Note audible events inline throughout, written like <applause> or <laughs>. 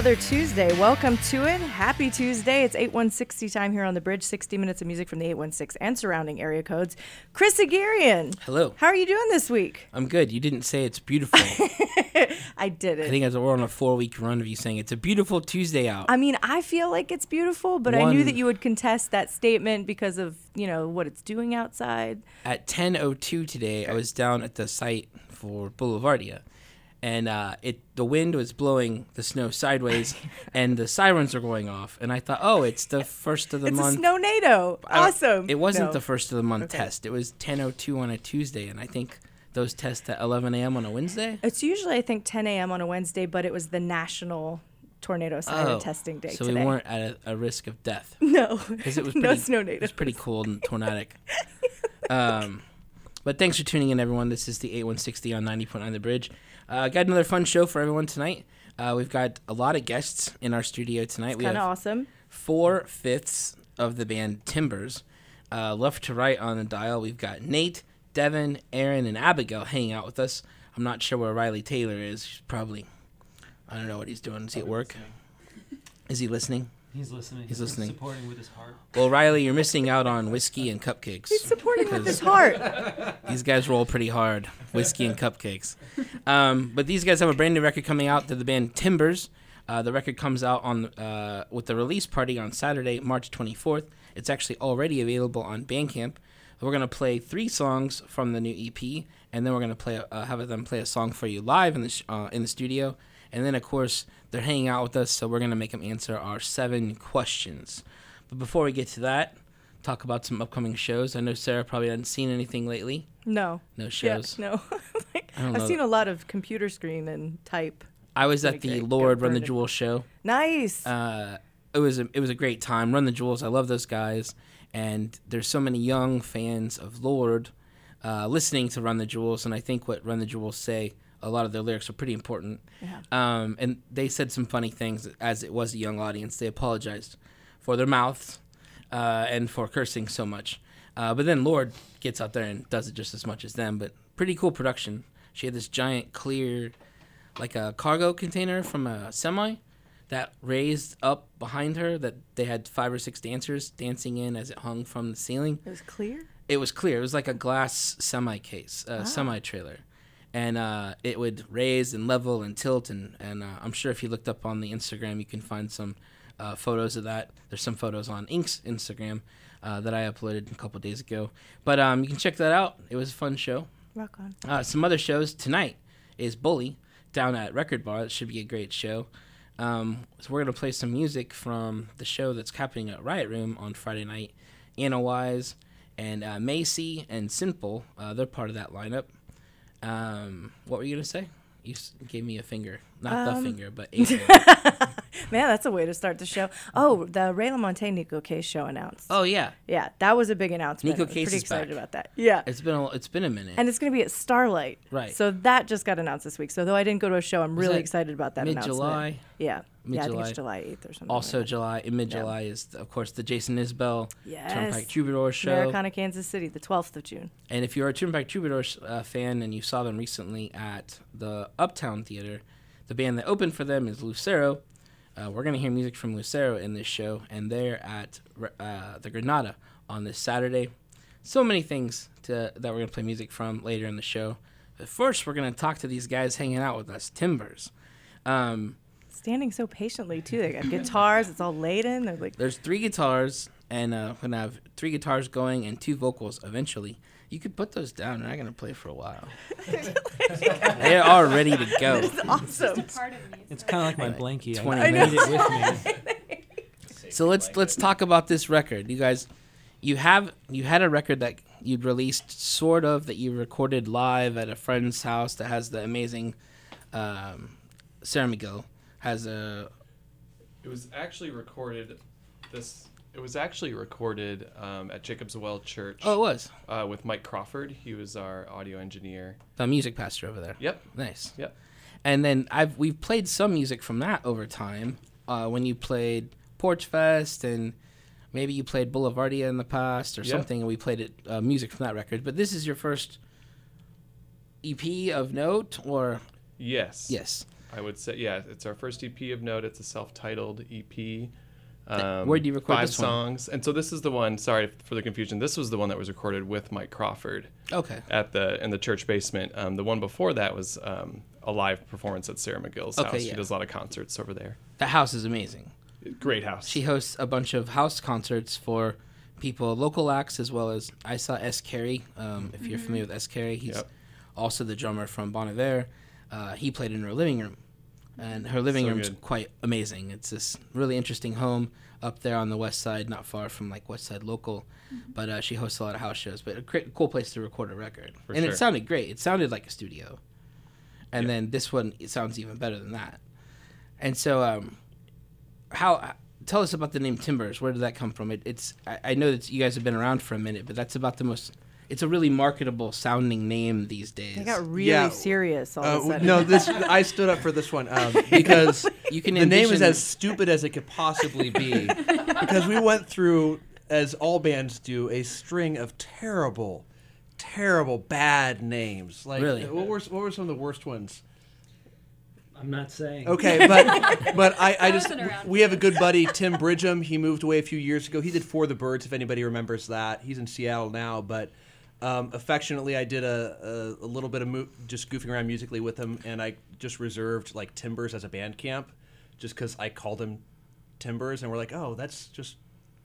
another Tuesday. Welcome to it. Happy Tuesday. It's 8160 time here on the bridge. 60 minutes of music from the 816 and surrounding area codes. Chris Haghirian. Hello. How are you doing this week? I'm good. You didn't say it's beautiful. <laughs> I did it. I think as we're on a four week run of you saying it's a beautiful Tuesday out. I mean, I feel like it's beautiful, but I knew that you would contest that statement because of, you know, what it's doing outside. At 10:02 today, I was down at the site for Boulevardia, and uh, it the wind was blowing the snow sideways, <laughs> and the sirens were going off, and I thought, oh, it's the <laughs> first of the It's month. a snow NATO. Awesome. It wasn't No. the first of the month Okay. test. It was 10:02 on a Tuesday, and I think those tests at 11 a.m. on a Wednesday. It's usually, I think, 10 a.m. on a Wednesday, but it was the national tornado siren Oh, testing day so today. we weren't at a, a risk of death. <laughs> No, because it was no pretty, snow It was pretty cold and tornadic. um, but thanks for tuning in, everyone. This is the 8160 on 90.9 The Bridge. Uh, got another fun show for everyone tonight. Uh, we've got a lot of guests in our studio tonight. we Kind have of awesome. four fifths of the band Timbers. Uh, left to right on the dial, we've got Nate, Devin, Aaron, and Abigail hanging out with us. I'm not sure where Riley Taylor is. He's probably, I don't know what he's doing. Is he at work? Is he listening? He's listening. He's listening. He's Supporting with his heart. Well, Riley, you're missing out on whiskey and cupcakes. He's supporting with his <laughs> heart. These guys roll pretty hard, whiskey and cupcakes. Um, but these guys have a brand new record coming out. They're the band Timbers. Uh, the record comes out on uh, with the release party on Saturday, March 24th. It's actually already available on Bandcamp. We're gonna play three songs from the new EP, and then we're gonna play uh, have them play a song for you live in the sh- uh, in the studio. And then of course they're hanging out with us, so we're gonna make them answer our seven questions. But before we get to that, talk about some upcoming shows. I know Sarah probably hasn't seen anything lately. No. No Yeah, shows. no. <laughs> Like, I know. seen a lot of computer screen and type. I was at the. Lorde Run the. Jewels show. Nice. Uh, it was a, it was a great time. Run the Jewels. I love those guys, and there's so many young fans of Lorde uh, listening to Run the Jewels, and I think what Run the Jewels say, a lot of their lyrics were pretty important. Yeah. Um, and they said some funny things as it was a young audience. They apologized for their mouths uh, and for cursing so much. Uh, but then Lorde gets out there and does it just as much as them. But pretty cool production. She had this giant clear, like a cargo container from a semi that raised up behind her that they had five or six dancers dancing in as it hung from the ceiling. it was clear. It was clear. It was like a glass semi case, uh, semi trailer, and uh, it would raise and level and tilt. And and uh, I'm sure if you looked up on the Instagram, you can find some uh, photos of that. There's some photos on Ink's Instagram uh, that I uploaded a couple days ago. But um, you can check that out. It was a fun show. Rock on. Uh, some other shows tonight is Bully down at Record Bar. It should be a great show. Um, so we're gonna play some music from the show that's happening at Riot Room on Friday night. Anna Wise and uh, Macy and Simple, uh, they're part of that lineup. Um, what were you gonna say? You gave me a finger, not the Um, finger, but a finger. <laughs> Man, that's a way to start the show. Oh, the Ray LaMontagne Neko Case show announced. oh yeah, Yeah, that was a big announcement. Neko Case pretty is excited back. about that. Yeah. it's been a, it's been a minute. and it's going to be at Starlight. Right. So that just got announced this week. So though I didn't go to a show, I'm Was really excited about that Mid. July. Yeah. Mid-July. Yeah, I think it's July 8th or something. Also like July in mid July is of course the Jason Isbell Yes. Turnpike Troubadour show. Americana, Kansas City, the 12th of June. And if you're a Turnpike Troubadours uh, fan and you saw them recently at the Uptown Theater, the band that opened for them is Lucero. Uh, we're going to hear music from Lucero in this show, and they're at uh, the Granada on this Saturday. So many things to, that we're going to play music from later in the show. But first, we're going to talk to these guys hanging out with us, Timbers. Um, Standing so patiently, too. They got guitars. It's all laden. They're like, there's three guitars, and uh, we're going to have three guitars going and two vocals eventually. You could put those down. They're not going to play for a while. <laughs> they are ready to go. awesome. It's kind of like my Anyway, blankie. 20 I, I minutes. need it with me. <laughs> So let's let's talk about this record. You guys, you have you had a record that you'd released, sort of that you recorded live at a friend's house that has the amazing um, Sarah McGill has a It was actually recorded. This it was actually recorded um, at Jacob's Well Church oh it was uh, with Mike Crawford. He was our audio engineer. the music pastor over there. Yep. Nice. Yep. And then I've we've played some music from that over time. Uh, when you played Porch Fest and maybe you played Boulevardia in the past or Yeah. something, and we played it uh, music from that record. But this is your first EP of note, or Yes. yes? I would say, yeah, it's our first EP of note. It's a self-titled EP. Um, Where do you record five this one? songs? And so this is the one. Sorry for the confusion. This was the one that was recorded with Mike Crawford Okay. at the in the church basement. Um, the one before that was um, a live performance at Sarah McGill's Okay, house. yeah. She does a lot of concerts over there. That house is amazing. Great house. She hosts a bunch of house concerts for people, local acts, as well as I saw S. Carey. Um, if you're familiar with S. Carey, he's Yep. also the drummer from Bon Iver. Uh, he played in her living room, and her living So room's good. quite amazing. It's this really interesting home up there on the west side, not far from like West Side Local. But uh, she hosts a lot of house shows. But a great, cool place to record a record, For and sure. it sounded great. It sounded like a studio, and Yeah. then this one it sounds even better than that. And so, um, how tell us about the name Timbers. Where did that come from? It, it's I, I know that you guys have been around for a minute, but that's about the most. It's a really marketable sounding name these days. They got really Yeah. serious all of a Uh, sudden. no, this <laughs> I stood up for this one um, <laughs> because you can the name is as stupid as it could possibly be. <laughs> because we went through, as all bands do, a string of terrible, terrible bad names. Like, Really? what were what were some of the worst ones? I'm not saying. Okay, but but I, I just we have a good buddy Tim Bridgham. He moved away a few years ago. He did For the Birds, if anybody remembers that. He's in Seattle now, but um, affectionately, I did a, a, a little bit of mo- just goofing around musically with him, and I just reserved like Timbers as a band camp, just because I called him Timbers, and we're like, oh, that's just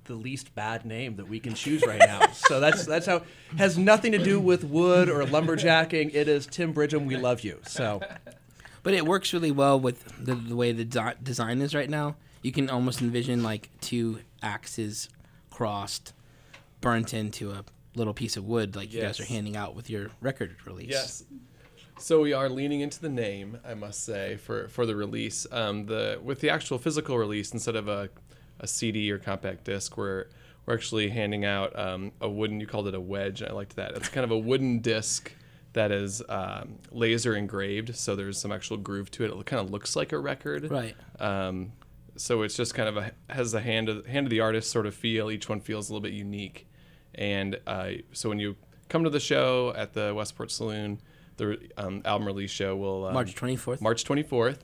the least bad name that we can choose right now. <laughs> so that's that's how has nothing to do with wood or lumberjacking. It is Tim Bridgham. We love you. So. <laughs> But it works really well with the, the way the design is right now. You can almost envision like two axes crossed, burnt into a little piece of wood, like you guys are handing out with your record release. Yes. So we are leaning into the name, I must say, for for the release. Um, the with the actual physical release instead of a, a CD or compact disc, we're we're actually handing out um, a wooden. You called it a wedge. I liked that. It's kind of a wooden disc that is um, laser engraved, so there's some actual groove to it. It kind of looks like a record. Right. Um, so it's just kind of a has a hand of hand of the artist sort of feel. Each one feels a little bit unique, and uh, so when you come to the show at the Westport Saloon, the um, album release show will um, March 24th. March 24th,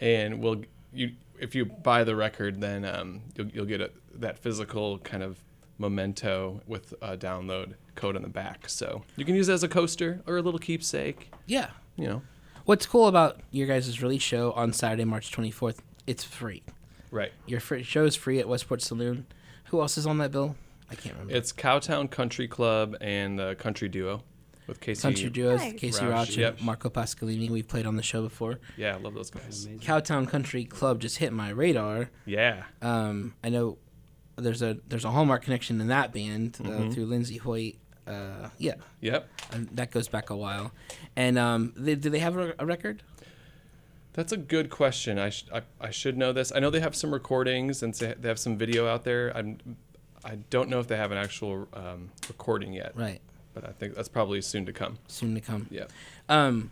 and we'll you if you buy the record, then um, you'll you'll get a, that physical kind of memento with a download code on the back. So you can use it as a coaster or a little keepsake. Yeah. You know, What's cool about your guys' release show on Saturday, March 24th? It's free. right? Your free, show is free at Westport Saloon. Who else is on that bill? I can't remember. It's Cowtown Country Club and the Country Duo with Casey. Country duos, Nice. Casey Roush, Rauch and yep. Marco Pascalini. We've played on the show before. Yeah, I love those guys. Cowtown Country Club just hit my radar. Yeah. Um, I know there's a there's a Hallmark connection in that band uh, Mhm. through Lindsay Hoyt. Uh, yeah, Yep. and that goes back a while. And um, they, do they have a, a record? That's a good question. I, sh- I, I should know this. I know they have some recordings and say they have some video out there. I'm, I don't know if they have an actual um, recording yet, Right, but I think that's probably soon to come. soon to come. Yeah. Um,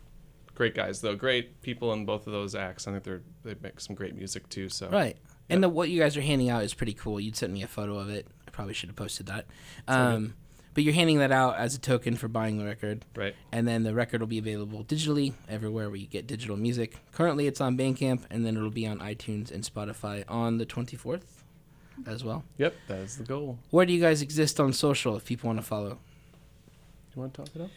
Great guys though. Great people in both of those acts. I think they're they make some great music too. So right. And the, what you guys are handing out is pretty cool. You'd sent me a photo of it. I probably should have posted that. Um, but you're handing that out as a token for buying the record. right. and then the record will be available digitally everywhere where you get digital music. Currently, it's on Bandcamp, and then it'll be on iTunes and Spotify on the 24th as well. Yep. That is the goal. Where do you guys exist on social if people want to follow? You want to talk it up?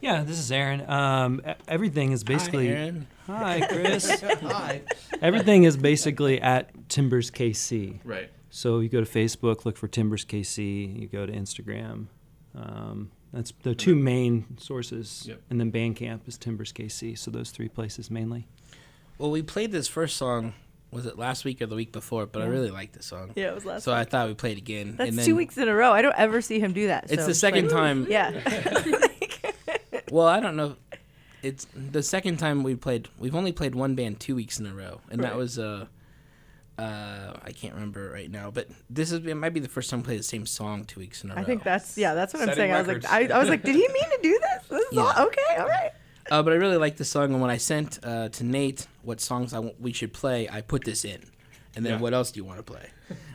Yeah, this is Aaron. Um, everything is basically. Hi, Aaron. Hi, Chris. <laughs> Hi. everything is basically at Timbers KC. Right. So you go to Facebook, look for Timbers KC. You go to Instagram. Um, that's the two main sources. Yep. And then Bandcamp is Timbers KC. So those three places mainly. Well, we played this first song. Was it last week or the week before? But I really like this song. yeah, it was last. So I thought we played it again. That's and then, two weeks in a row. I don't ever see him do that. It's so the second like- time. Yeah. <laughs> Well, I don't know. It's the second time we played. We've only played one band two weeks in a row, and that was uh, uh, I can't remember right now. But this is it might be the first time we played the same song two weeks in a row. I think that's yeah. That's what I'm Setting saying. I was like, I, I was like, did he mean to do this? This is Yeah. all okay. All right. Uh, but I really like the song, and when I sent uh, to Nate what songs I w- we should play, I put this in. And then Yeah. what else do you want to play?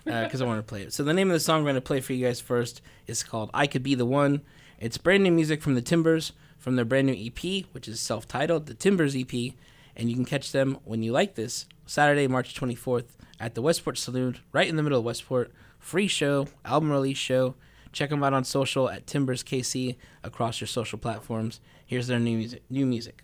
Because I want to play it. So the name of the song I'm going to play for you guys first is called "I Could Be the One." It's brand new music from the Timbers from their brand new EP, which is self-titled, the Timbers EP, And you can catch them when you like this Saturday, March 24th at the Westport Saloon, right in the middle of Westport. Free show, album release show. Check them out on social at Timbers KC across your social platforms. Here's their new music. New music.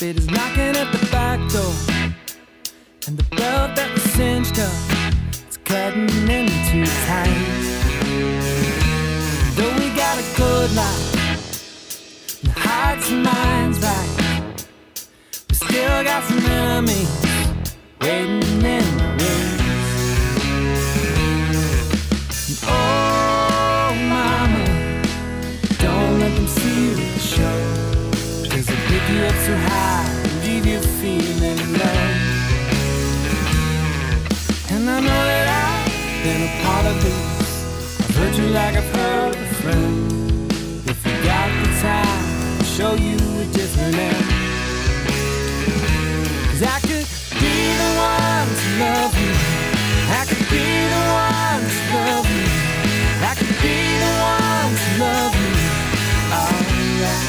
Knocking at the back door. And the and minds right, we still got some enemies waiting in the wings. Oh, mama. Don't let them see you the show. Cause they pick you up so high and leave you feeling low. And I know that I've been a part of this. I've heard you like show you a different end. Cause I could be the one to love you. I could be the one to love you. I could be the one to love you. Oh, Alright.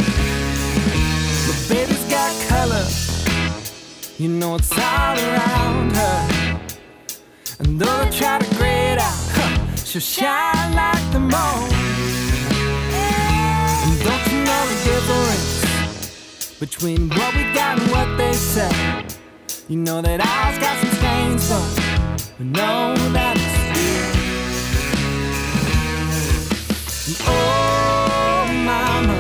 But baby's got color. You know it's all around her. And though I try to gray it out, huh, she'll shine like the moon. Difference between what we got and what they say? You know that I've got some stains, but we know that it's real. Oh, mama,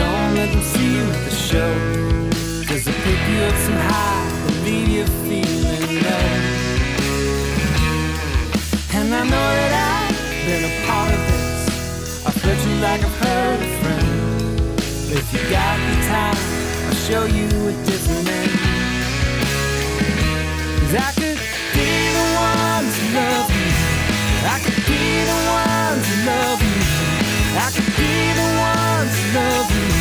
don't let them see you at the show. Cause they pick you up so high and leave you feeling low. And I know that I've been a part of this. I've heard you like I've heard if you got the time, I'll show you a different end. Cause I could be the one to love you. I could be the one to love you. I could be the one to love you.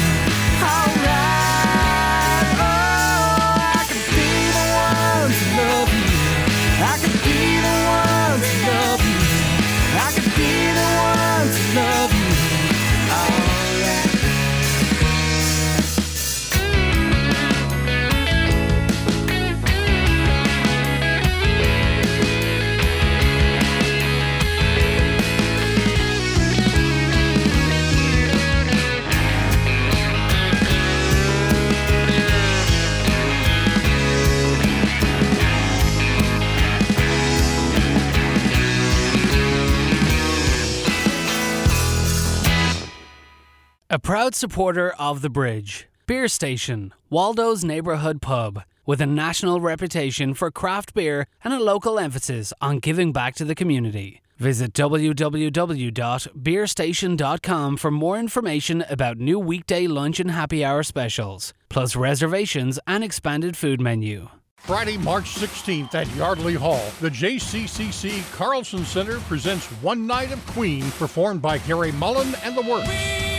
Proud supporter of The Bridge, Beer Station, Waldo's neighborhood pub, with a national reputation for craft beer and a local emphasis on giving back to the community. Visit www.beerstation.com for more information about new weekday lunch and happy hour specials, plus reservations and expanded food menu. Friday, March 16th at Yardley Hall, the JCCC Carlson Center presents One Night of Queen, performed by Gary Mullen and the Works.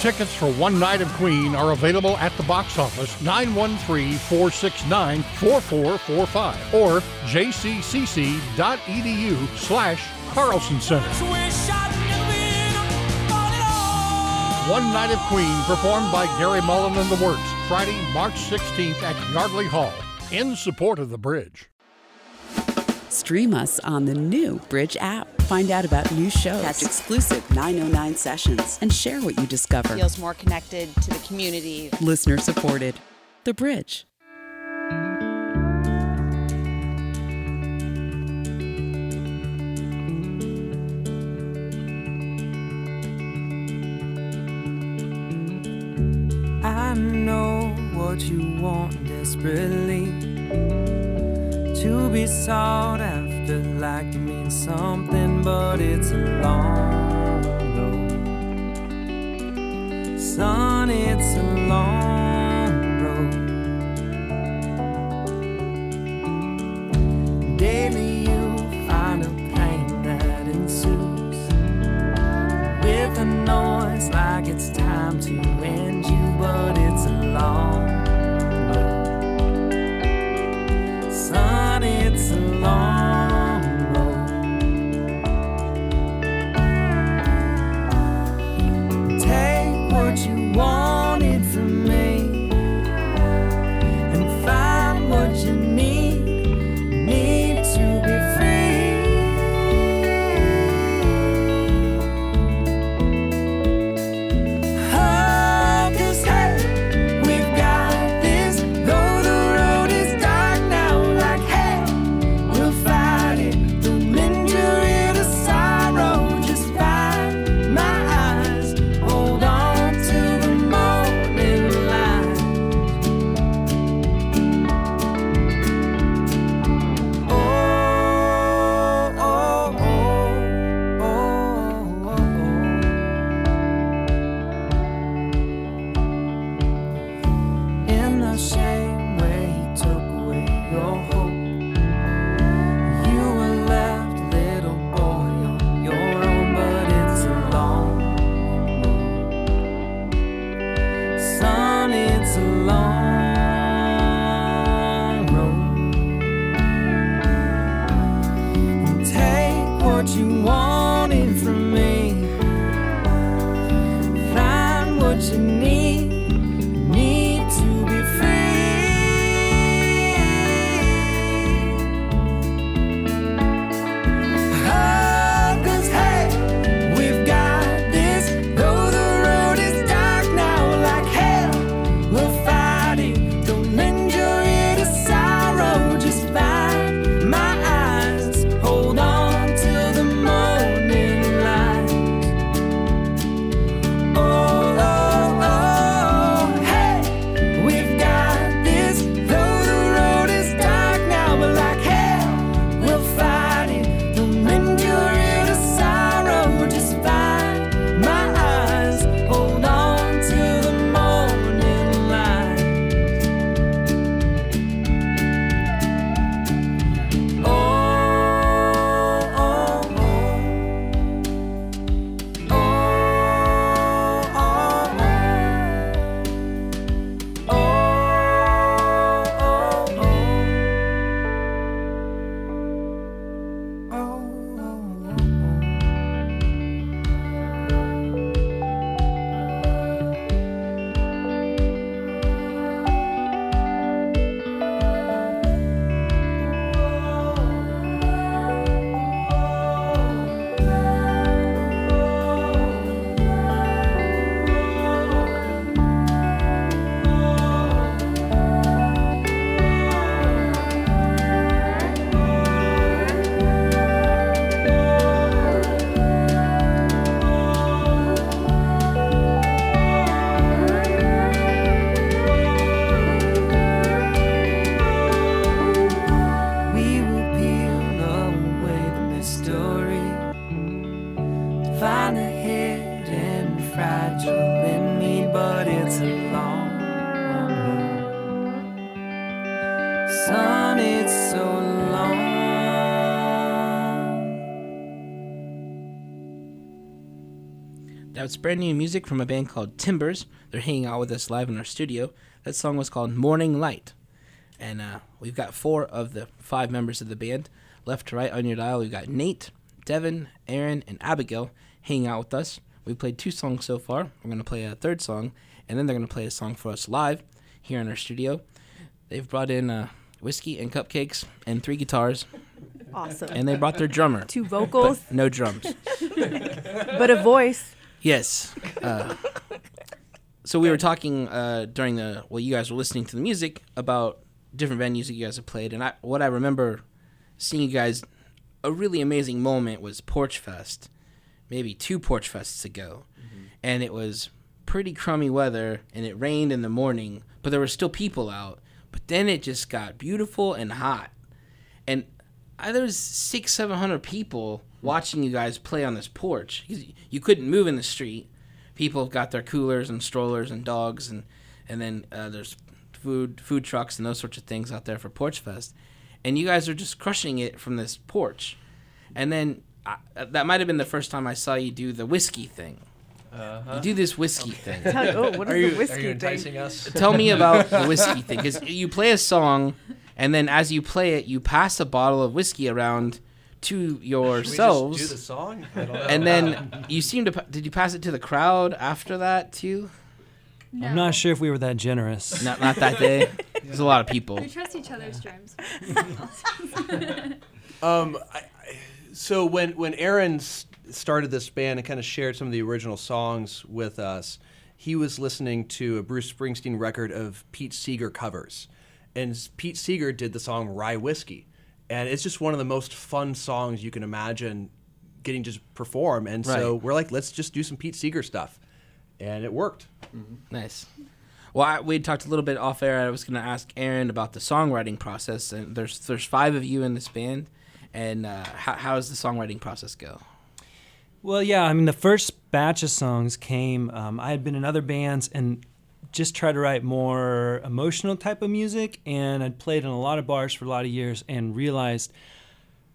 Tickets for One Night of Queen are available at the box office 913-469-4445 or jccc.edu slash Carlson Center. One Night of Queen, performed by Gary Mullen and the Works, Friday, March 16th at Yardley Hall, in support of the bridge. Stream us on the new Bridge app. Find out about new shows, catch exclusive 909 sessions, and share what you discover. feels more connected to the community. Listener supported. The Bridge. I know what you want desperately to be sought after like it means something, but it's a long road. Son, it's a long road. Daily you find a pain that ensues with a noise like it's time to That's brand new music from a band called Timbers. They're hanging out with us live in our studio. That song was called Morning Light. And uh, we've got four of the five members of the band. Left to right on your dial, we've got Nate, Devin, Aaron, and Abigail hanging out with us. We played two songs so far. We're going to play a third song, and then they're going to play a song for us live here in our studio. They've brought in uh, whiskey and cupcakes and three guitars, Awesome. and they brought their drummer. Two vocals, no drums. <laughs> but a voice. Yes. Uh, so we were talking uh, during the well, you guys were listening to the music about different venues that you guys have played, and I, what I remember seeing you guys a really amazing moment was Porch Fest, maybe two Porch Fests ago, and it was pretty crummy weather, and it rained in the morning, but there were still people out. But then it just got beautiful and hot, and I, there was six, seven hundred people watching you guys play on this porch. 'Cause You couldn't move in the street. People have got their coolers and strollers and dogs, and and then uh, there's food food trucks and those sorts of things out there for Porch Fest, and you guys are just crushing it from this porch. And then I, that might have been the first time I saw you do the whiskey thing. You do this whiskey thing. <laughs> Tell- oh, what is Are the you, whiskey are you thing? enticing us? <laughs> Tell me about the <laughs> whiskey thing, because you play a song, and then as you play it, you pass a bottle of whiskey around to Should we yourselves. just do the song? I don't know. and then you seem to did you pass it to the crowd after that too I'm not sure if we were that generous. not not that day <laughs> there's a lot of people We trust each other's germs. <laughs> <laughs> Um, I, I, so when when Aaron started this band and kind of shared some of the original songs with us, he was listening to a Bruce Springsteen record of Pete Seeger covers, and Pete Seeger did the song "Rye Whiskey," and it's just one of the most fun songs you can imagine getting to perform. And so we're like, let's just do some Pete Seeger stuff, and it worked. nice. Well I, we talked a little bit off air. I was going to ask aaron about the songwriting process. And there's there's five of you in this band. And uh, how, how does the songwriting process go? Well, yeah, I mean, the first batch of songs came. Um, I had been in other bands, and just try to write more emotional type of music. And I'd played in a lot of bars for a lot of years and realized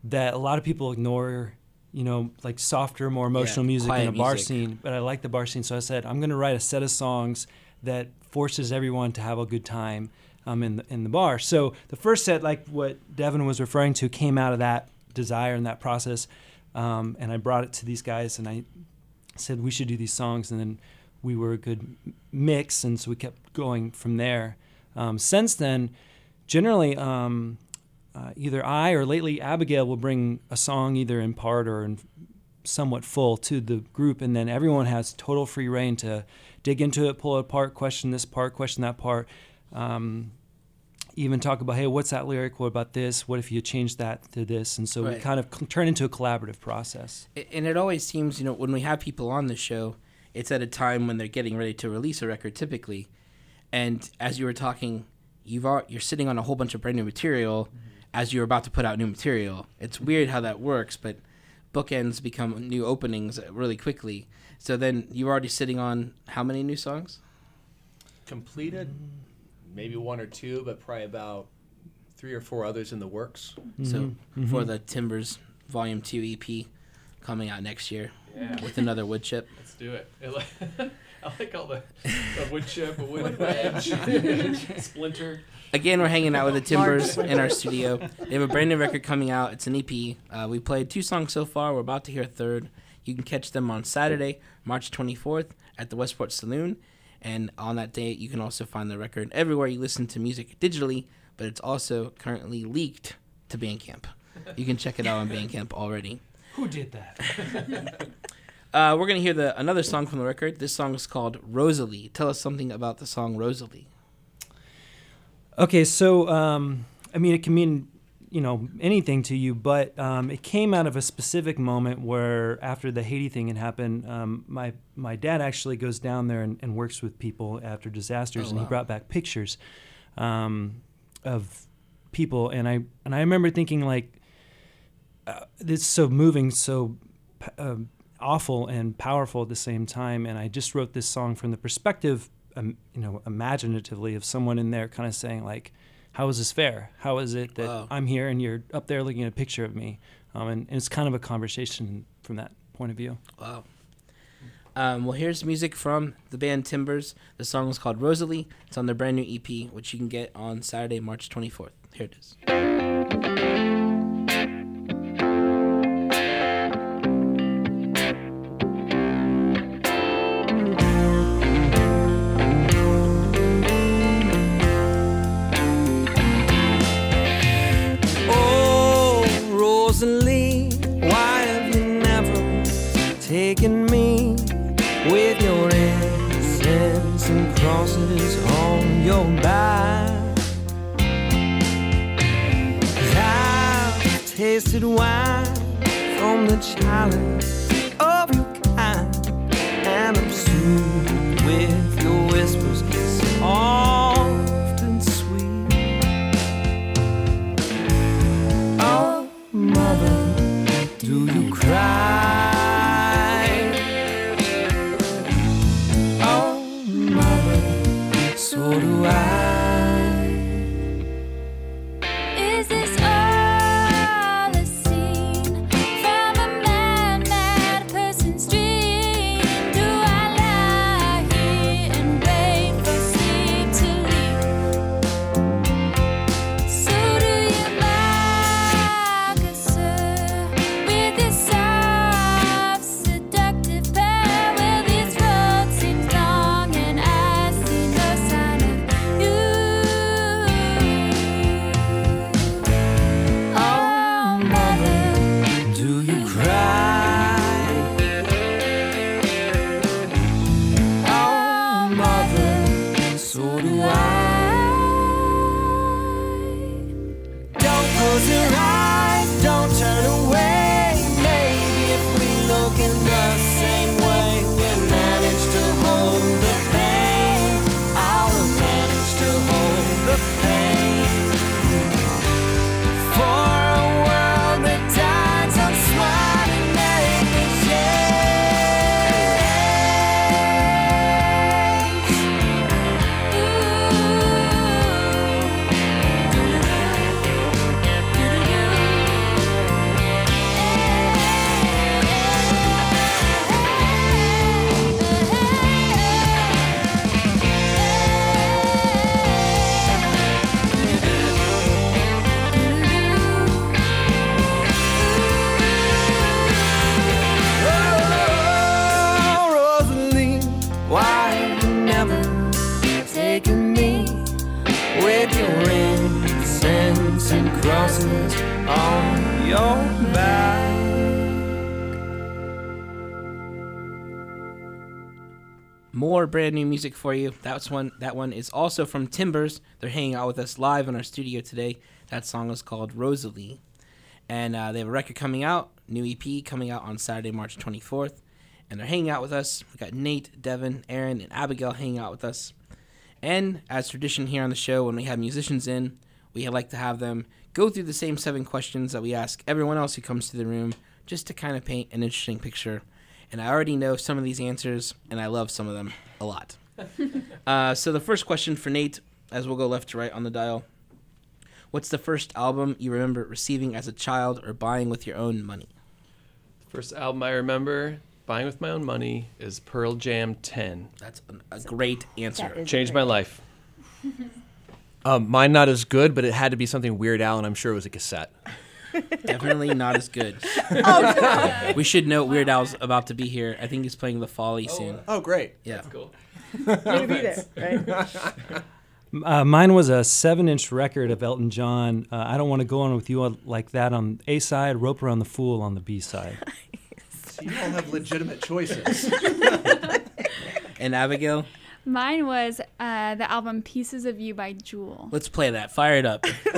that a lot of people ignore, you know, like softer, more emotional Yeah, music in a bar music. scene. But I like the bar scene, so I said I'm going to write a set of songs that forces everyone to have a good time um, in the, in the bar. So the first set, like what Devin was referring to, came out of that desire and that process. Um, and I brought it to these guys, and I said we should do these songs, and then we were a good mix, and so we kept going from there. Um, since then, generally, um, uh, either I or lately Abigail will bring a song either in part or in somewhat full to the group, and then everyone has total free reign to dig into it, pull it apart, question this part, question that part. Um, even talk about, hey, what's that lyric? What about this? What if you change that to this? And so we kind of c- turn into a collaborative process. And it always seems, you know, when we have people on the show, it's at a time when they're getting ready to release a record, typically. And as you were talking, you've al- you're sitting on a whole bunch of brand new material as you're about to put out new material. It's weird how that works, but bookends become new openings really quickly. So then you're already sitting on how many new songs? Completed, maybe one or two, but probably about three or four others in the works. So Mhm. for Mhm. the Timbers Volume Two EP coming out next year Yeah. with another wood chip. Let's do it. <laughs> I like, I like all the, the wood chip, a wood wedge, <laughs> splinter. Again, we're hanging out with the Timbers in our studio. They have a brand new record coming out. It's an EP. Uh, we played two songs so far. We're about to hear a third. You can catch them on Saturday, March 24th at the Westport Saloon. And on that day, you can also find the record everywhere you listen to music digitally, but it's also currently leaked to Bandcamp. You can check it out on Bandcamp already. Who did that? <laughs> Uh, we're going to hear the another song from the record. This song is called Rosalie. Tell us something about the song Rosalie. Okay, so um, I mean, it can mean you know anything to you, but um, it came out of a specific moment where after the Haiti thing had happened, um, my my dad actually goes down there and, and works with people after disasters, Oh, and he brought back pictures um, of people, and I and I remember thinking like, uh, this is so moving, so um, awful and powerful at the same time. And I just wrote this song from the perspective, um, you know, imaginatively of someone in there, kind of saying like, "How is this fair? How is it that Wow. I'm here and you're up there looking at a picture of me?" Um, and, and it's kind of a conversation from that point of view. Wow. Um, well, here's music from the band Timbers. The song is called Rosalie. It's on their brand new EP, which you can get on Saturday, March 24th. Here it is. Brand new music for you. That's one. That one is also from Timbers. They're hanging out with us live in our studio today. That song is called Rosalie, and uh, they have a record coming out, new EP coming out on Saturday, March 24th, and they're hanging out with us. We got Nate, Devin, Aaron, and Abigail hanging out with us. And as tradition here on the show, when we have musicians in, we like to have them go through the same seven questions that we ask everyone else who comes to the room, just to kind of paint an interesting picture and I already know some of these answers, and I love some of them a lot. <laughs> uh, so the first question for Nate, as we'll go left to right on the dial. What's the first album you remember receiving as a child or buying with your own money? First album I remember buying with my own money is Pearl Jam 10. That's a great answer. That is Changed my life. <laughs> Um, mine not as good, but it had to be something Weird Al, and I'm sure it was a cassette. Definitely not as good. <laughs> Oh, we should note Weird Al's about to be here. I think he's playing the Folly soon. Oh, great. Yeah. Cool. <laughs> You're gonna be there, right? <laughs> Uh, mine was a seven-inch record of Elton John. Uh, I don't want to go on with you like that on A side, Rope Around the Fool on the B side. You all have legitimate choices. And Abigail, Mine was uh, the album Pieces of You by Jewel. let's play that. Fire it up. <laughs>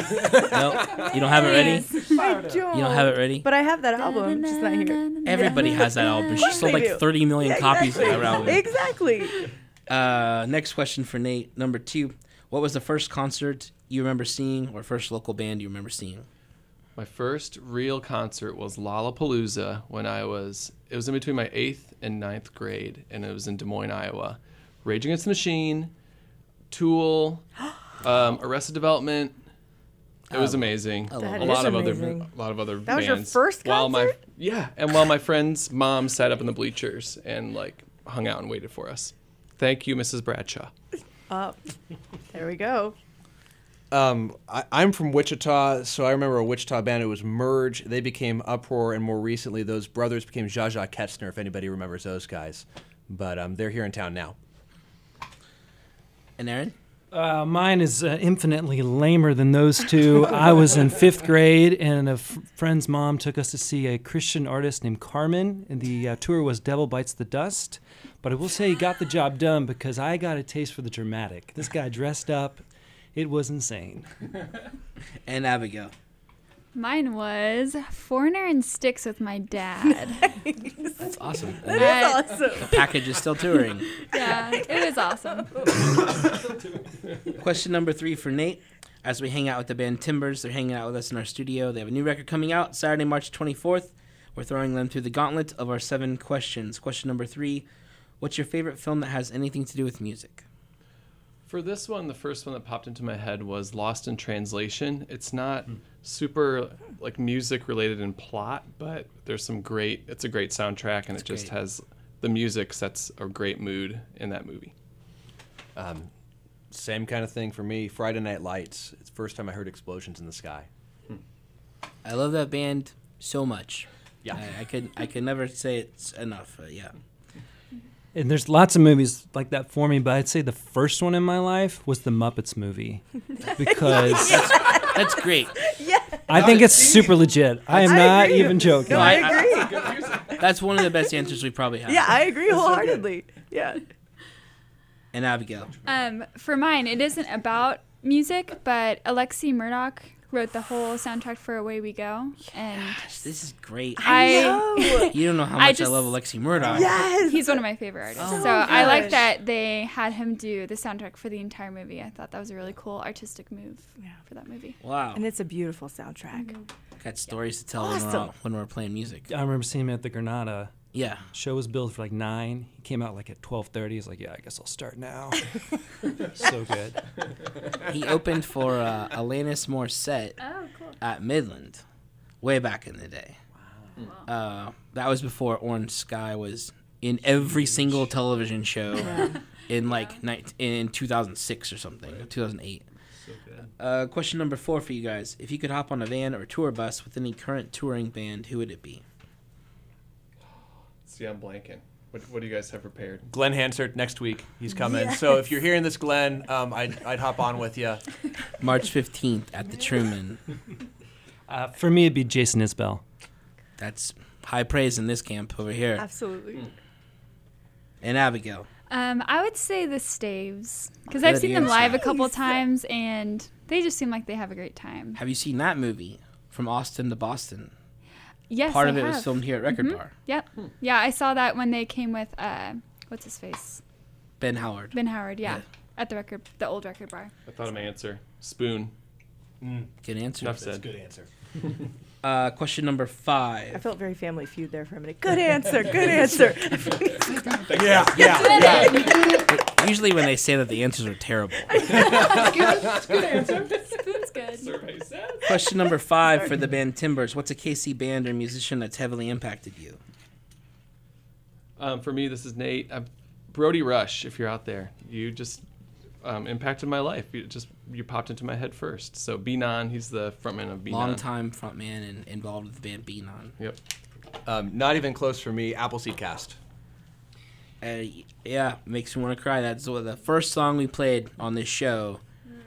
no, you don't have it ready. I don't. You don't have it ready. But I have that album, just not here. Everybody has that album. She sold like 30 million Yeah, copies of exactly. that album. Exactly. Uh, next question for Nate. Number two. What was the first concert you remember seeing or first local band you remember seeing? My first real concert was Lollapalooza when I was, it was in between my eighth and ninth grade, and it was in Des Moines, Iowa. Rage Against the Machine, Tool, <gasps> um, Arrested Development. It was Oh, amazing. I That a is lot of other, amazing. a lot of other That was bands. your first While my concert? yeah, and while my friend's mom sat up in the bleachers and like hung out and waited for us. Thank you, Mrs. Bradshaw. <laughs> Oh, there we go. Um, I, I'm from Wichita, so I remember a Wichita band. It was Merge. They became Uproar, and more recently, those brothers became Zsa Zsa Ketzner, if anybody remembers those guys. But um, they're here in town now. And Aaron? Uh, mine is uh, infinitely lamer than those two. <laughs> I was in fifth grade, and a f- friend's mom took us to see a Christian artist named Carmen. And the uh, tour was Devil Bites the Dust. But I will say he got the job done because I got a taste for the dramatic. This guy dressed up. It was insane. <laughs> And Abigail. Mine was Foreigner and Styx with my dad. That's awesome. That Uh, is awesome. The package is still touring. <laughs> yeah, it was awesome. Question number three for Nate. As we hang out with the band Timbers, they're hanging out with us in our studio. They have a new record coming out Saturday, March 24th. We're throwing them through the gauntlet of our seven questions. Question number three What's your favorite film that has anything to do with music? For this one, the first one that popped into my head was Lost in Translation. It's not super like music related in plot, but there's some great. It's a great soundtrack, and it just has the music sets a great mood in that movie. Um, same kind of thing for me. Friday Night Lights. It's the first time I heard explosions in the sky. I love that band so much. Yeah. I, I could I could never say it's enough. Uh, yeah. And there's lots of movies like that for me, but I'd say the first one in my life was the Muppets movie <laughs> because That's great. I think it's super legit. I am I not agree. even joking. No, I I- agree. That's one of the best answers we probably have. Yeah, I agree wholeheartedly. Yeah. And Abigail. Um, for mine, it isn't about music, but Alexi Murdoch wrote the whole soundtrack for Away We Go, and This is great. I, know. <laughs> You don't know how much I, just- love Alexi Murdoch. Yes. he's one of my favorite artists. Oh so I like that they had him do the soundtrack for the entire movie. I thought that was a really cool artistic move for that movie. Wow. And it's a beautiful soundtrack. Got stories to tell when, we're when we're playing music. I remember seeing him at the Granada. Yeah. Show was billed for like nine. He came out like at twelve thirty. He's like, "Yeah, I guess I'll start now." <laughs> so good. He opened for uh, Alanis Morissette Oh, cool. at Midland way back in the day. Uh, that was before Orange Sky was in every single television show <laughs> in like nine in 2006 or something, 2008. Uh, question number four for you guys: If you could hop on a van or tour bus with any current touring band, who would it be? See, I'm blanking. What, what do you guys have prepared? Glen Hansard next week. He's coming. So if you're hearing this, Glen, um, I'd, I'd hop on with you. <laughs> March 15th at the Truman. <laughs> Uh, for me, it'd be Jason Isbell. That's high praise in this camp over here. Absolutely. And Abigail. Um, I would say the Staves because I've seen them live a couple times and they just seem like they have a great time. Have you seen that movie from Austin to Boston? Yes, Part I of it was filmed here at Record Mhm. Bar. Yep. Yeah, I saw that when they came with uh, what's his face, Ben Howard. Ben Howard. Yeah, Yeah. at the record, the old record bar. I thought of my answer. Spoon. Good answer. Enough said. Good answer. <laughs> Uh, question number five. I felt very Family Feud there for a minute. Good answer. Good <laughs> answer. Yeah, yeah, yeah. Usually when they say that the answers are terrible. <laughs> Spoon's good. answer. <laughs> Survey says. Question number five for the band Timbers. What's a KC band or musician that's heavily impacted you? Um, for me, this is Nate. Uh, Brody Rush, if you're out there, you just um, impacted my life. You just you popped into my head first. So Benon, he's the frontman of Benon. Long time frontman and involved with the band Benon. Yep. Um, not even close for me. Appleseed Cast. Uh, yeah, makes me want to cry. That's what the first song we played on this show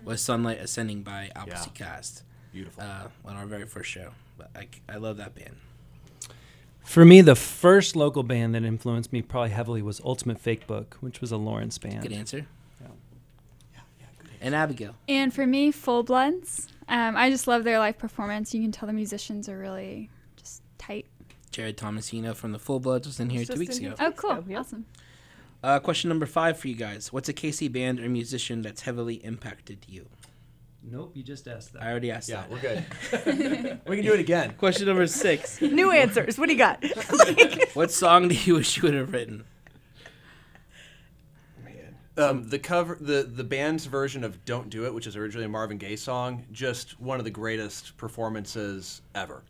was "Sunlight Ascending" by Appleseed Cast. Beautiful. Uh, on our very first show. But I, I love that band. For me, the first local band that influenced me probably heavily was Ultimate Fake Book, which was a Lawrence band. Good answer. And Abigail. And for me, Full Bloods. Um, I just love their live performance. You can tell the musicians are really just tight. Jared Thomasino from the Full Bloods was in here Just two weeks ago. Oh, cool. So, yeah. Awesome. Uh, question number five for you guys. What's a KC band or musician that's heavily impacted you? Nope, you just asked that. I already asked that. Yeah, that. we're good. <laughs> we can do it again. Question number six. New answers. What do you got? <laughs> what song do you wish you would have written? Um, the cover, the the band's version of "Don't Do It," which is originally a Marvin Gaye song, just one of the greatest performances ever.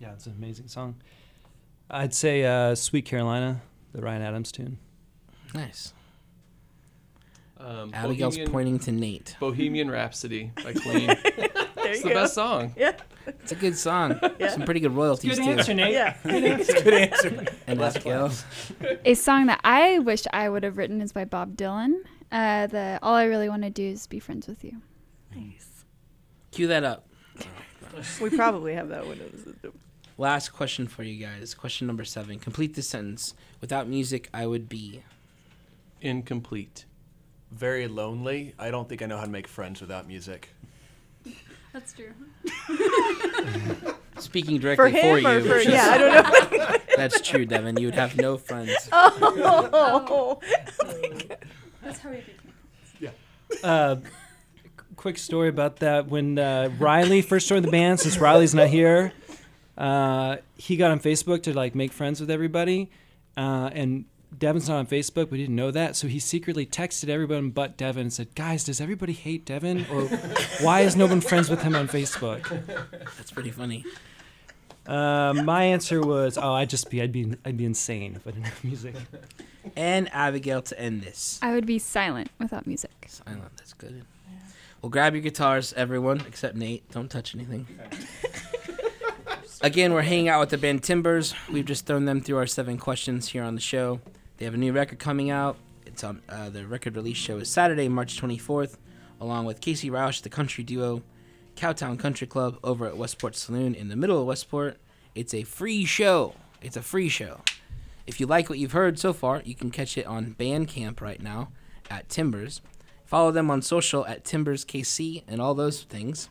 Yeah, it's an amazing song. I'd say uh, "Sweet Carolina," the Ryan Adams tune. Nice. Um, Abigail's Bohemian- pointing to Nate. Bohemian Rhapsody by <laughs> Queen. There it's the go. best song. <laughs> Yeah. It's a good song. Yeah. Some pretty good royalties Good too. answer, Nate. Yeah. <laughs> Good answer. Good answer. And Less <laughs> Abigail. A song that I wish I would have written is by Bob Dylan. Uh, the All I Really Want to Do Is Be Friends with You. Nice. Cue that up. We probably have that one. Last question for you guys. Question number seven. Complete this sentence. Without music, I would be. Incomplete. Very lonely. I don't think I know how to make friends without music. That's true. <laughs> Speaking directly for, him or you. for, which yeah, I don't know. <laughs> That's true, Devin. You would have no friends. <laughs> oh. That's how we became. Uh, quick story about that. When uh, Riley first joined the band, since Riley's not here, uh, he got on Facebook to like make friends with everybody, uh, and Devin's not on Facebook. We didn't know that, so he secretly texted everyone but Devin and said, "Guys, does everybody hate Devin, or why is no one friends with him on Facebook?" That's pretty funny. Uh, my answer was, "Oh, I'd just be, I'd be, I'd be insane if I didn't have music." And Abigail to end this. I would be silent without music. Silent. That's good. Well, grab your guitars, everyone, except Nate. Don't touch anything. <laughs> Again, we're hanging out with the band Timbers. We've just thrown them through our seven questions here on the show. They have a new record coming out. It's on uh, the record release show is Saturday, March 24th, along with Kasey Rausch, the country duo, Cowtown Country Club over at Westport Saloon in the middle of Westport. It's a free show. It's a free show. If you like what you've heard so far, you can catch it on Bandcamp right now at Timbers. Follow them on social at TimbersKC and all those things.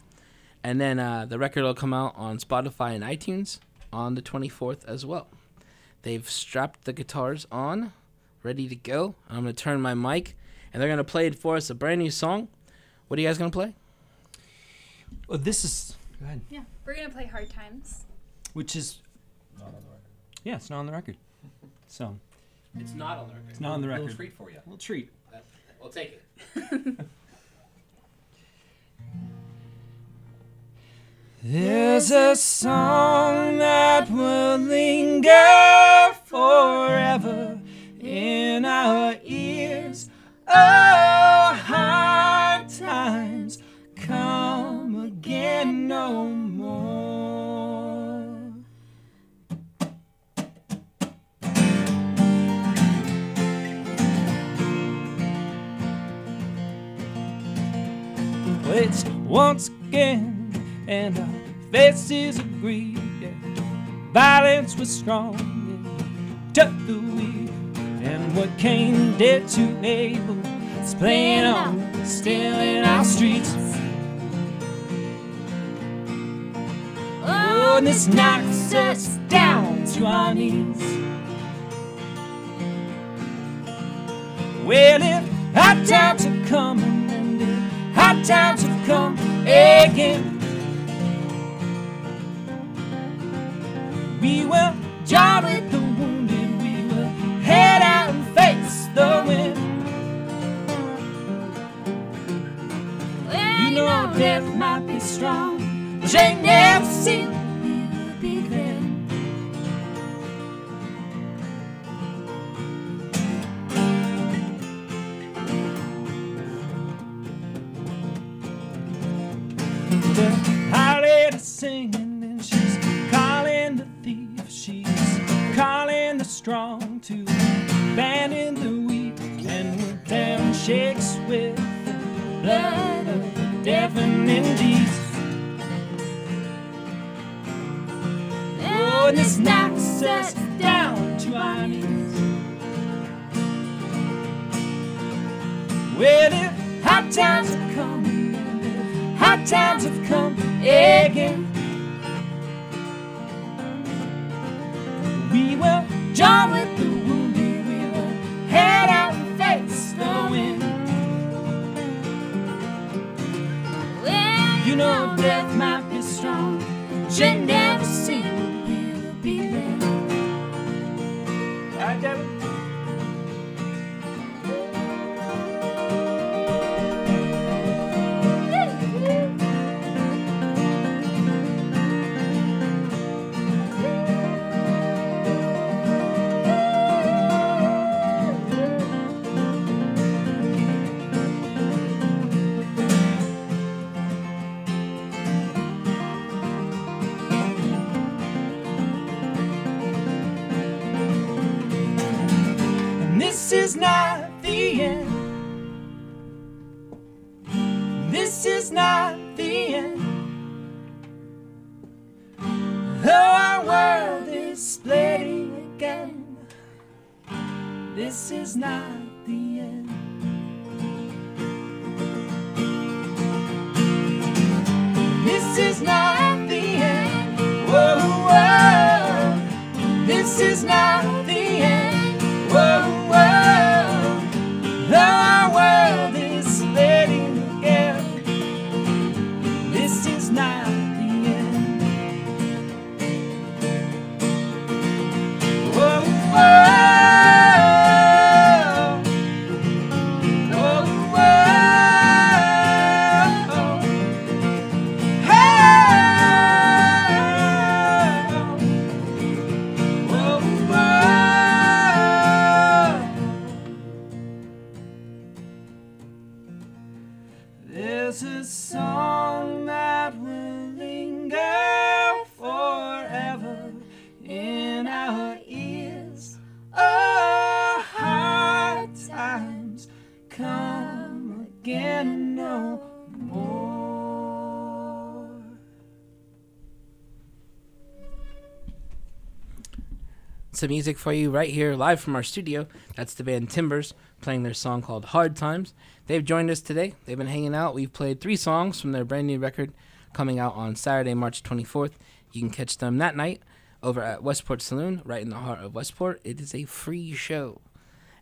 And then uh, the record will come out on Spotify and iTunes on the 24th as well. They've strapped the guitars on, ready to go. I'm going to turn my mic, and they're going to play it for us a brand new song. What are you guys going to play? Well, this is go ahead. Yeah, we're gonna play Hard Times. Which is Not on the record. yeah, it's not on the record. So It's not on the record. it's not on the record. Little treat for you. Little treat. We'll take it. <laughs> There's a song that will linger forever in our ears. Oh, hard times come again no more. It's once again and our faces agree. Yeah. Violence was strong, and took the weak, and what Cain did to Abel is playing on still in our streets. Oh, oh and this knocks us down to our knees. Well, if hard times are coming, and hard times have come again, we will. Join with the wounded, we will. Head out and face the wind. You know death might be strong, but you ain't never seen come this is not the end. This is not the end. Though our world is splitting again, this is not some music for you right here live from our studio. That's the band Timbers playing their song called Hard Times. They've joined us today. They've been hanging out. We've played three songs from their brand new record coming out on Saturday, March 24th. You can catch them that night over at Westport Saloon, right in the heart of Westport. It is a free show,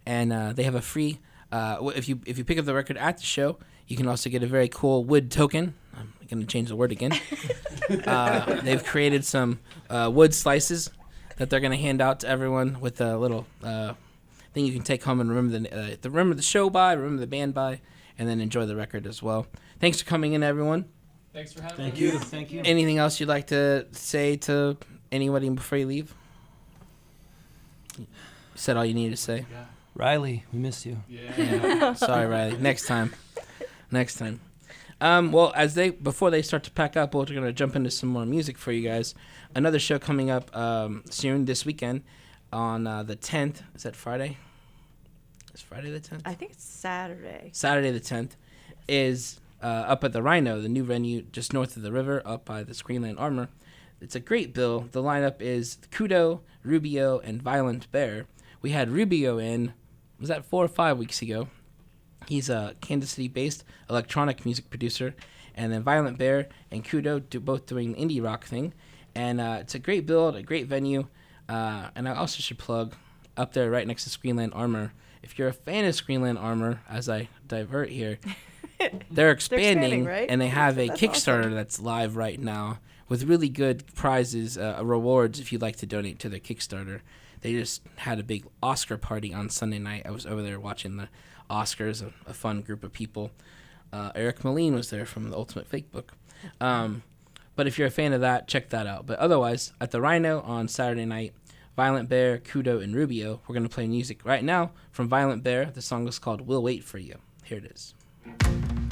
and uh, they have a free. Uh, if you if you pick up the record at the show, you can also get a very cool wood token. I'm going to change the word again. <laughs> uh, they've created some uh, wood slices that they're going to hand out to everyone with a little uh, thing you can take home and remember the, uh, the remember the show by, remember the band by, and then enjoy the record as well. Thanks for coming in, everyone. Thanks for having Thank us. you. Thank you. Anything else you'd like to say to anybody before you leave? You said all you needed to say. Riley, we miss you. Yeah. <laughs> Sorry, Riley. Next time. Next time. Um, well, as they before they start to pack up, we're gonna jump into some more music for you guys. Another show coming up um, soon this weekend on uh, the 10th. Is that Friday? It's Friday the 10th. I think it's Saturday. Saturday the 10th is uh, up at the Rhino, the new venue just north of the river, up by the Screenland Armour. It's a great bill. The lineup is Kudo, Rubeo, and Violent Bear. We had Rubeo in, was that four or five weeks ago? He's a Kansas City based electronic music producer. And then Violent Bear and Kudo do both doing the indie rock thing. And uh, it's a great build, a great venue. Uh, and I also should plug up there right next to Screenland Armour. If you're a fan of Screenland Armour, as I divert here, <laughs> they're expanding, expanding, right? and they have a That's Kickstarter awesome. that's live right now with really good prizes, uh, rewards if you'd like to donate to their Kickstarter. They just had a big Oscar party on Sunday night. I was over there watching the Oscars, a, a fun group of people. Uh, Eric Moline was there from the Ultimate Fake Book. Um, but if you're a fan of that, check that out. But otherwise, at the Rhino on Saturday night, Violent Bear, Kudo, and Rubeo, we're going to play music right now from Violent Bear. The song is called We'll Wait For You. Here it is.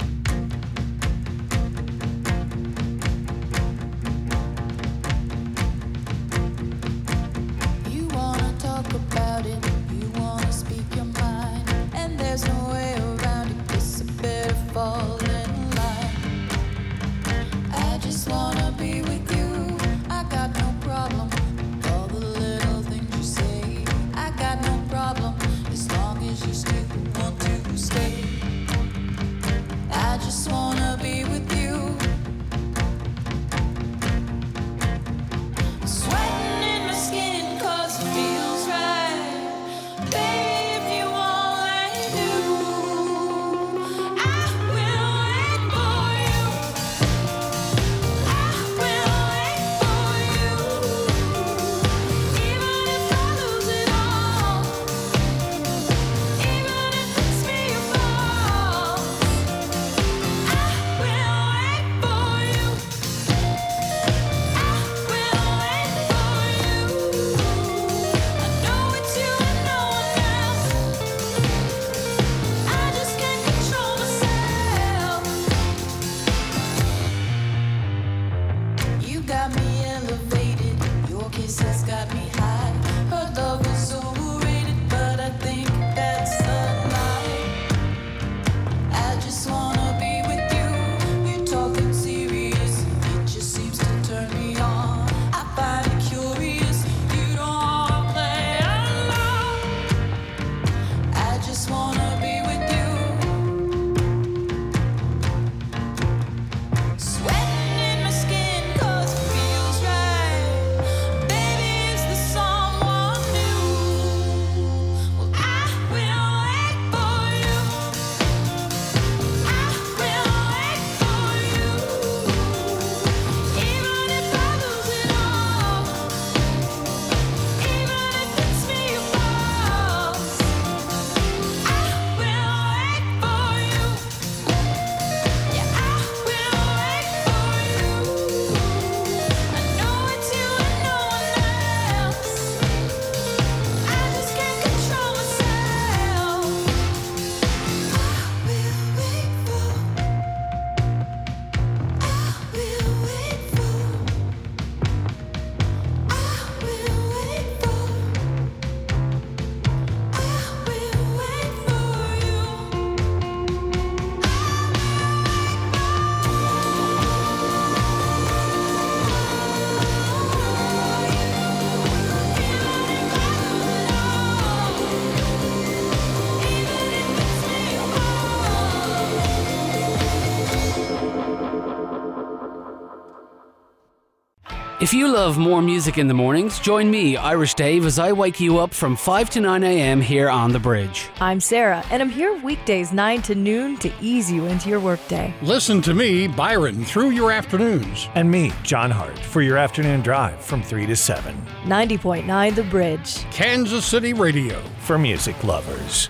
You love more music in the mornings, join me, Irish Dave, as I wake you up from 5 to 9 a.m. here on The Bridge. I'm Sarah, and I'm here weekdays 9 to noon to ease you into your workday. Listen to me, Byron, through your afternoons. And me, John Hart, for your afternoon drive from 3 to 7 90.9 The Bridge. Kansas City Radio. for music lovers.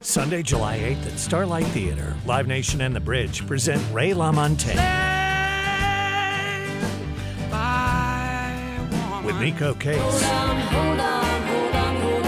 Sunday, July 8th at Starlight Theater, Live Nation and The Bridge present Ray LaMontagne. With Neko Case.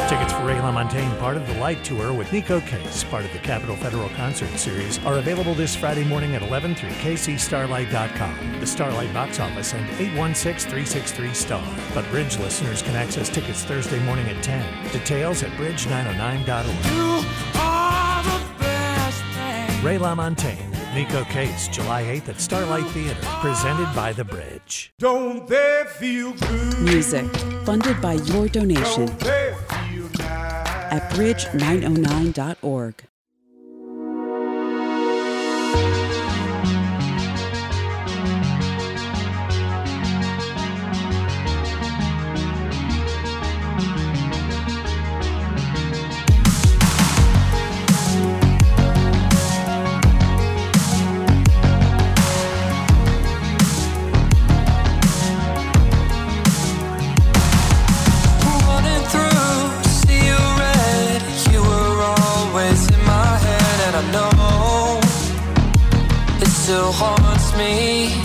Tickets for Ray LaMontagne, part of the Light Tour with Neko Case, part of the Capitol Federal Concert Series, are available this Friday morning at 11 through kcstarlight.com, the Starlight box office, and 816-363-STAR. But Bridge listeners can access tickets Thursday morning at 10. Details at bridge909.org. Ray LaMontagne, Neko Case, July 8th at Starlight Theater, presented by The Bridge. Don't they feel good? Music funded by your donation Don't they feel nice? at bridge909.org. still haunts me.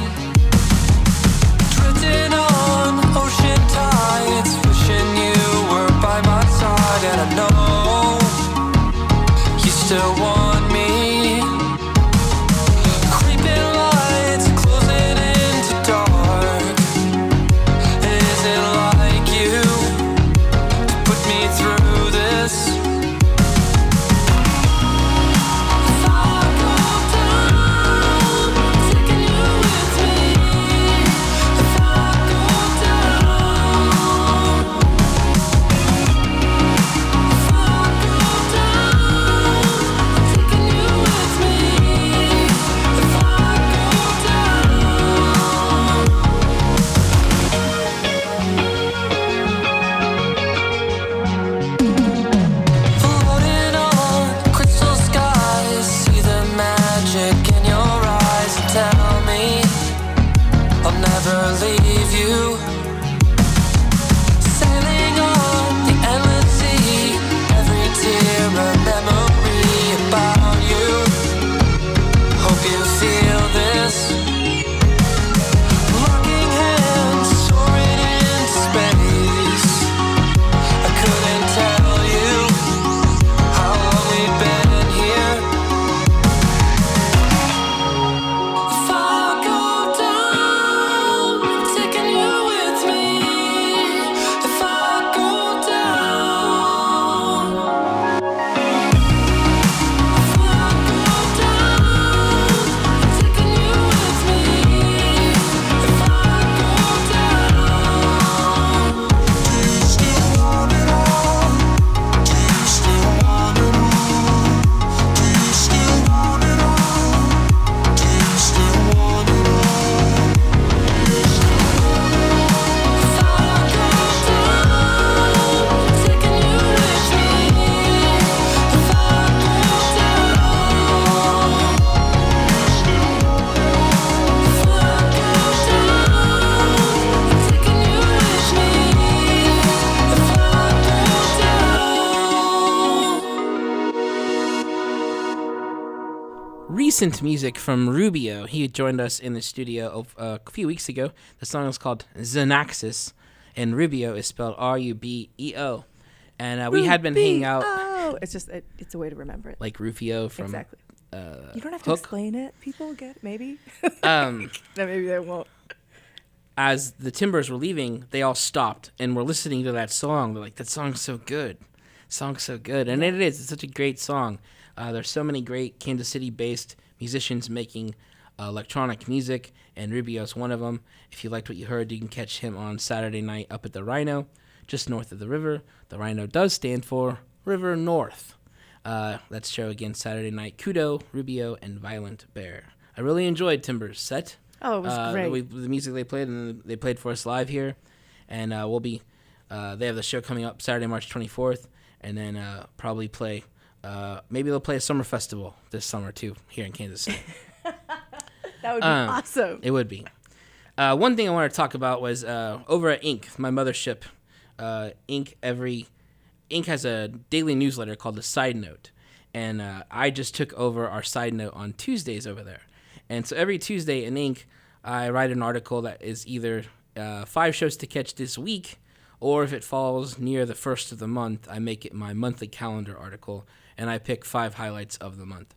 Recent music from Rubeo. He joined us in the studio of, uh, a few weeks ago. The song is called Xenaxis, and Rubeo is spelled R U B E O. And uh, we had been hanging out Oh, it's just it, it's a way to remember it. like Rufio from exactly. uh, You don't have to Hook. explain it. People get it, maybe. <laughs> Um, <laughs> no, maybe they won't. as the Timbers were leaving, they all stopped and were listening to that song. They're like, "That song's so good, song's so good," and it is. It's such a great song. Uh, there's so many great Kansas City-based musicians making uh, electronic music, and Rubeo is one of them. If you liked what you heard, you can catch him on Saturday night up at the Rhino, just north of the river. The Rhino does stand for River North. Uh, that show again Saturday night. Kudo, Rubeo, and Violent Bear. I really enjoyed Timbers' set. Oh, it was Uh, great. we- the music they played and they played for us live here, and uh, we'll be. Uh, they have the show coming up Saturday, March 24th, and then uh, probably play. Uh, maybe they'll play a summer festival this summer too here in Kansas City. <laughs> That would be Um, awesome. It would be. Uh, one thing I wanted to talk about was uh, over at Ink., my mothership. Uh, Ink. every Ink. has a daily newsletter called the Side Note, and uh, I just took over our Side Note on Tuesdays over there. And so every Tuesday in Ink., I write an article that is either uh, five shows to catch this week, or if it falls near the first of the month, I make it my monthly calendar article, and I pick five highlights of the month.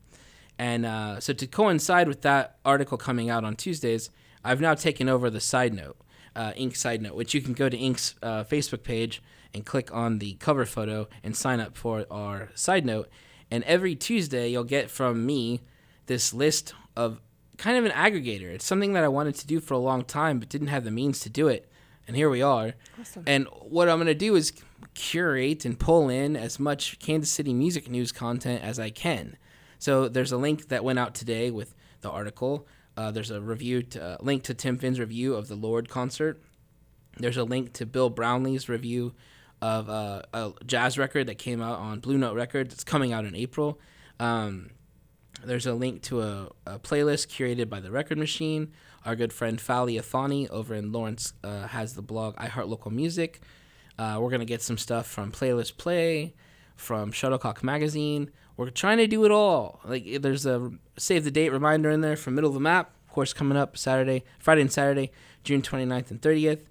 And uh, so to coincide with that article coming out on Tuesdays, I've now taken over the side note, uh, Ink. side note, which you can go to Ink's uh, Facebook page and click on the cover photo and sign up for our side note. And every Tuesday, you'll get from me this list of kind of an aggregator. It's something that I wanted to do for a long time, but didn't have the means to do it. And here we are. Awesome. And what I'm going to do is curate and pull in as much Kansas City music news content as I can. So there's a link that went out today with the article. Uh, there's a review, to, uh, link to Tim Finn's review of the Lorde concert. There's a link to Bill Brownlee's review of uh, a jazz record that came out on Blue Note Records. It's coming out in April. Um, there's a link to a, a playlist curated by the Record Machine. Our good friend Fali Athani over in Lawrence uh, has the blog I Heart Local Music. Uh, we're gonna get some stuff from Playlist Play, from Shuttlecock Magazine. We're trying to do it all. Like there's a save the date reminder in there from Middle of the Map, of course, coming up Saturday, Friday and Saturday, June 29th and 30th.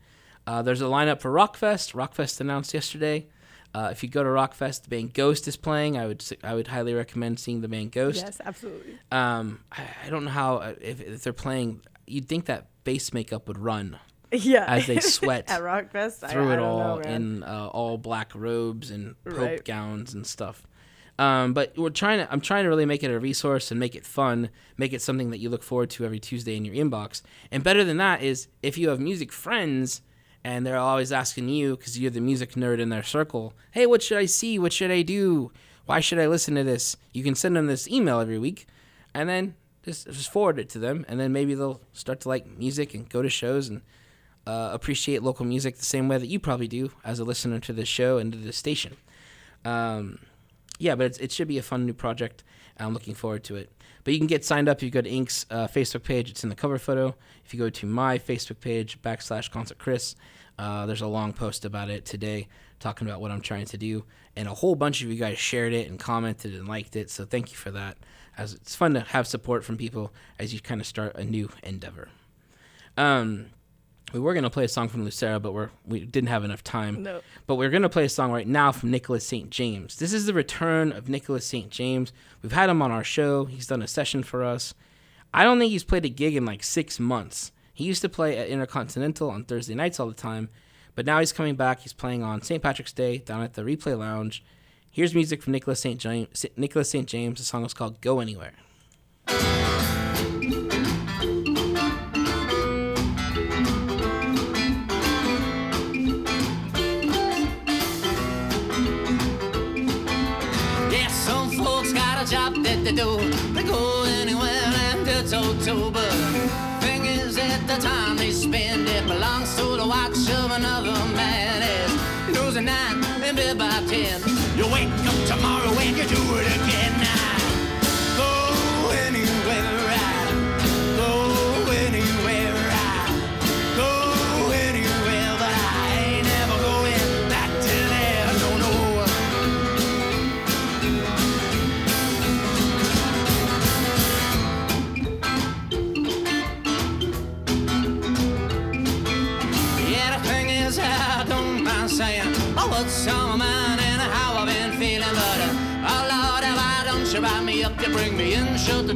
Uh, there's a lineup for Rockfest. Rockfest announced yesterday. Uh, if you go to Rockfest, the band Ghost is playing. I would I would highly recommend seeing the band Ghost. Yes, absolutely. Um, I, I don't know how uh, if, if they're playing. You'd think that bass makeup would run. Yeah. As they <laughs> sweat At Rockfest? I- through I it all know, in uh, all black robes and pope Right. gowns and stuff. Um, but we're trying to. I'm trying to really make it a resource and make it fun, make it something that you look forward to every Tuesday in your inbox. And better than that is if you have music friends and they're always asking you because you're the music nerd in their circle. Hey, what should I see? What should I do? Why should I listen to this? You can send them this email every week, and then just just forward it to them, and then maybe they'll start to like music and go to shows and uh, appreciate local music the same way that you probably do as a listener to this show and to this station. Um, yeah, but it should be a fun new project. I'm looking forward to it. But you can get signed up if you go to Ink's uh, Facebook page. It's in the cover photo. If you go to my Facebook page, backslash concert Chris, uh, there's a long post about it today talking about what I'm trying to do. And a whole bunch of you guys shared it and commented and liked it. So thank you for that. As it's fun to have support from people as you kind of start a new endeavor. Um, we were gonna play a song from Lucera, but we're we didn't have enough time. No. But we're gonna play a song right now from Nicholas St. James. This is the return of Nicholas St. James. We've had him on our show. He's done a session for us. I don't think he's played a gig in like six months. He used to play at Intercontinental on Thursday nights all the time, but now he's coming back. He's playing on St. Patrick's Day down at the Replay Lounge. Here's music from Nicholas St. James. Nicholas St. James. The song is called "Go Anywhere."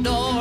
In,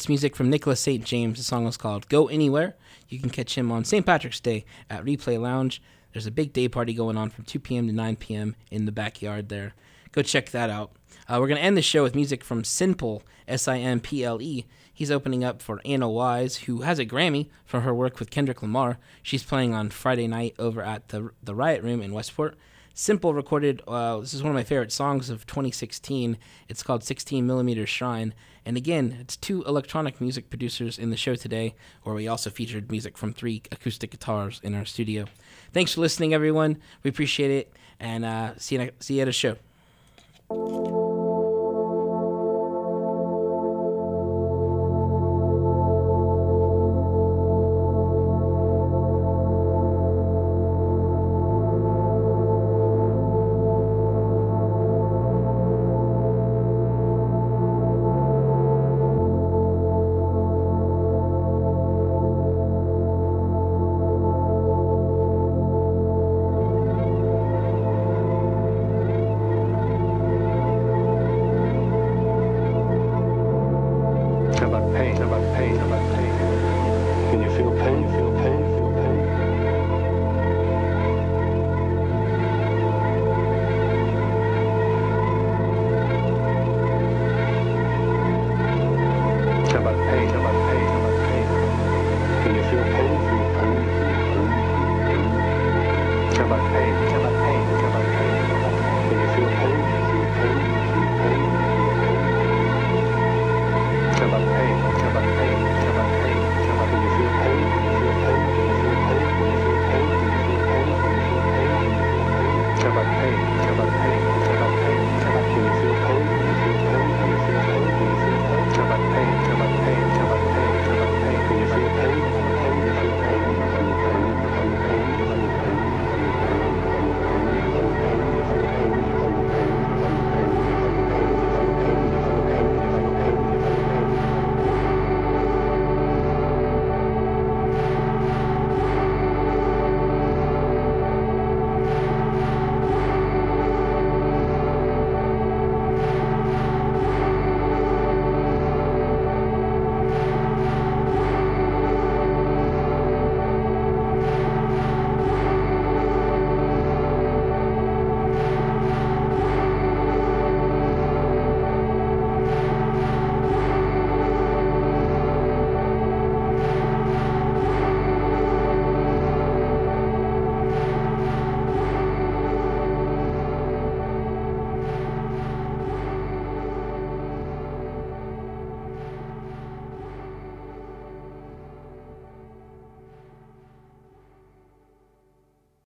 That's music from Nicholas St. James. The song is called Go Anywhere. You can catch him on St. Patrick's Day at Replay Lounge. There's a big day party going on from 2 p.m. to 9 p.m. in the backyard there. Go check that out. Uh, we're going to end the show with music from Simple, S I M P L E. He's opening up for Anna Wise, who has a Grammy for her work with Kendrick Lamar. She's playing on Friday night over at the, the Riot Room in Westport. Simple recorded, uh, this is one of my favorite songs of 2016. It's called 16 Millimeter Shrine. And again, it's two electronic music producers in the show today, where we also featured music from three acoustic guitars in our studio. Thanks for listening, everyone. We appreciate it. And uh, see, you, see you at a show. About pain? About pain?